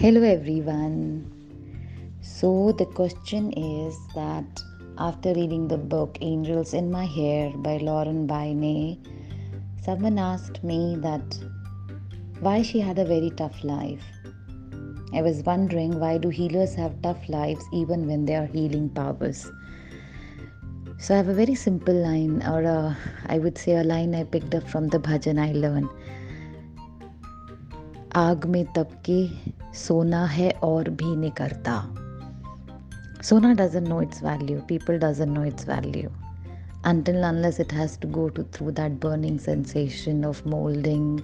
Hello, everyone. So, the question is that after reading the book Angels in My Hair by Lorna Byrne, someone asked me that why she had a very tough life. I was wondering why do healers have tough lives even when they are healing powers. So I have a very simple line, or a, I would say a line I picked up from the bhajan I learned. आग में तबके सोना है और भी नहीं करता Sona doesn't know its value. People doesn't know its value. Until unless it has to go to, through that burning sensation of molding,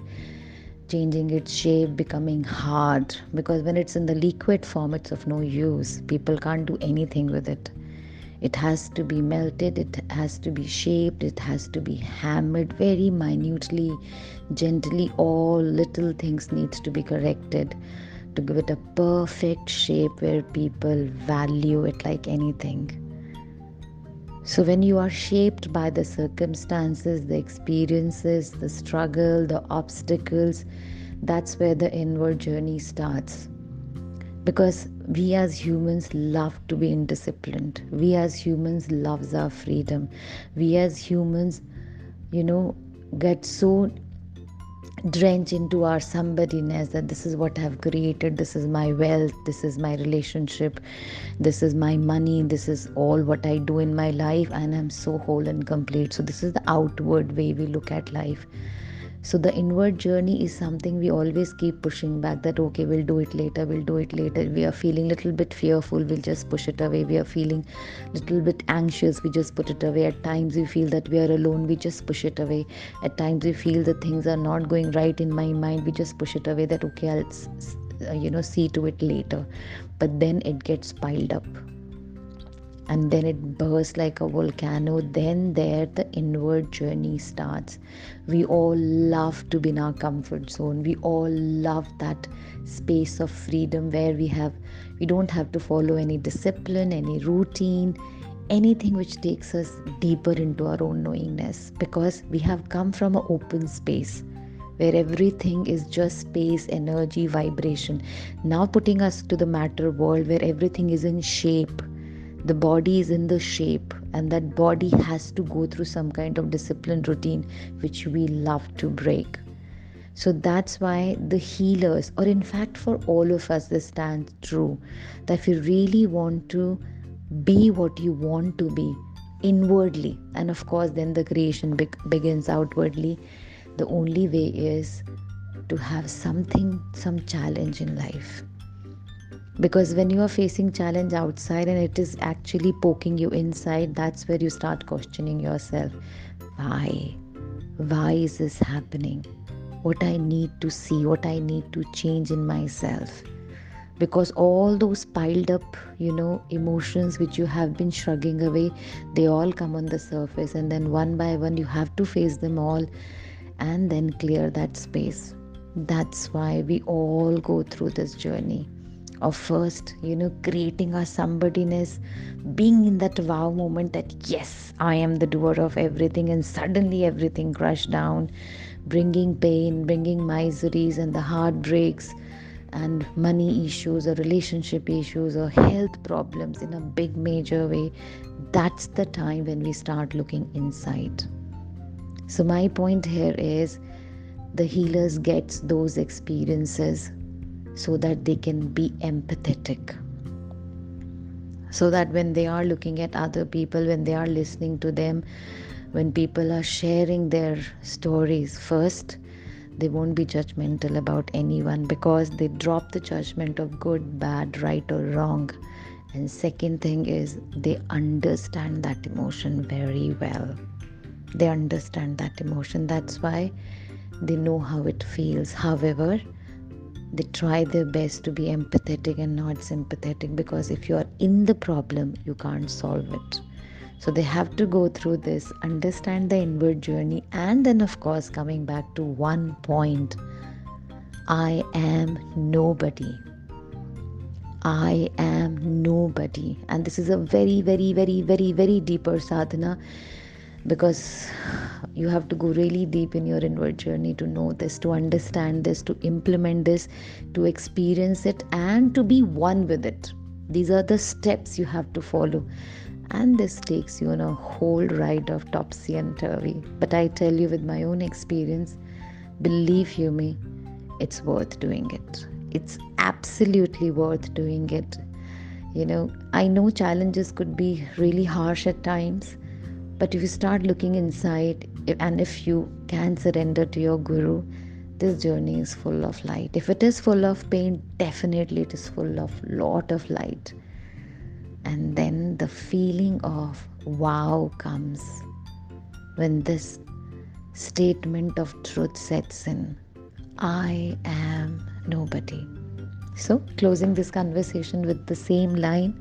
changing its shape, becoming hard. Because when it's in the liquid form, it's of no use. People can't do anything with it. It has to be melted, it has to be shaped, it has to be hammered very minutely, gently. All little things needs to be corrected to give it a perfect shape where people value it like anything. So, when you are shaped by the circumstances, the experiences, the struggle, the obstacles, that's where the inward journey starts. Because we as humans love to be indisciplined. We as humans loves our freedom. We as humans, you know, get so drench into our somebodyness that this is what I've created, this is my wealth, this is my relationship, this is my money, this is all what I do in my life, and I'm so whole and complete. So, this is the outward way we look at life. So, the inward journey is something we always keep pushing back that, okay, we'll do it later, we'll do it later. We are feeling little bit fearful, we'll just push it away. We are feeling little bit anxious, we just put it away. At times, we feel that we are alone, we just push it away. At times, we feel that things are not going right in my mind, we just push it away that, okay, I'll, uh, you know, see to it later. But then it gets piled up and then it bursts like a volcano. Then, there, the inward journey starts. We all love to be in our comfort zone. We all love that space of freedom where we have we don't have to follow any discipline, any routine, anything which takes us deeper into our own knowingness because we have come from an open space where everything is just space, energy, vibration. Now, putting us to the matter world where everything is in shape, the body is in the shape and that body has to go through some kind of discipline routine which we love to break. So that's why the healers or in fact for all of us this stands true that if you really want to be what you want to be inwardly and of course then the creation be- begins outwardly the only way is to have something some challenge in life because when you are facing challenge outside and it is actually poking you inside that's where you start questioning yourself. Why? Why is this happening? What i need to see what i need to change in myself. Because all those piled up you know emotions which you have been shrugging away they all come on the surface and then one by one you have to face them all and then clear that space. That's why we all go through this journey of first, you know, creating our somebodyness, being in that wow moment that yes, I am the doer of everything, and suddenly everything crashed down, bringing pain, bringing miseries and the heartbreaks and money issues or relationship issues or health problems in a big major way. That's the time when we start looking inside. So my point here is the healers gets those experiences so that they can be empathetic. So that when they are looking at other people, when they are listening to them, when people are sharing their stories, first, they won't be judgmental about anyone because they drop the judgment of good, bad, right, or wrong. And second thing is they understand that emotion very well. They understand that emotion. That's why they know how it feels. However, they try their best to be empathetic and not sympathetic because if you are in the problem, you can't solve it. So they have to go through this, understand the inward journey, and then, of course, coming back to one point I am nobody. I am nobody. And this is a very, very, very, very, very deeper sadhana because you have to go really deep in your inward journey to know this, to understand this, to implement this, to experience it, and to be one with it. These are the steps you have to follow. And this takes you on a whole ride of topsy and turvy. But I tell you, with my own experience, believe you me, it's worth doing it. It's absolutely worth doing it. You know, I know challenges could be really harsh at times, but if you start looking inside and if you can surrender to your guru, this journey is full of light. If it is full of pain, definitely it is full of lot of light. And then the feeling of wow comes when this statement of truth sets in. I am nobody. So, closing this conversation with the same line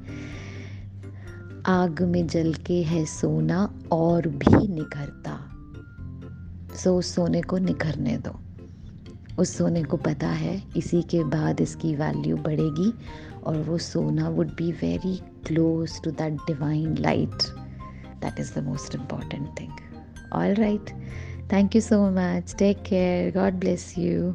आग में जल के है सोना और भी निखरता सो उस सोने को निखरने दो। उस सोने को पता है, इसी के बाद इसकी वैल्यू बढ़ेगी और वो सोना would be very close to that divine light that is the most important thing all right thank you so much take care God bless you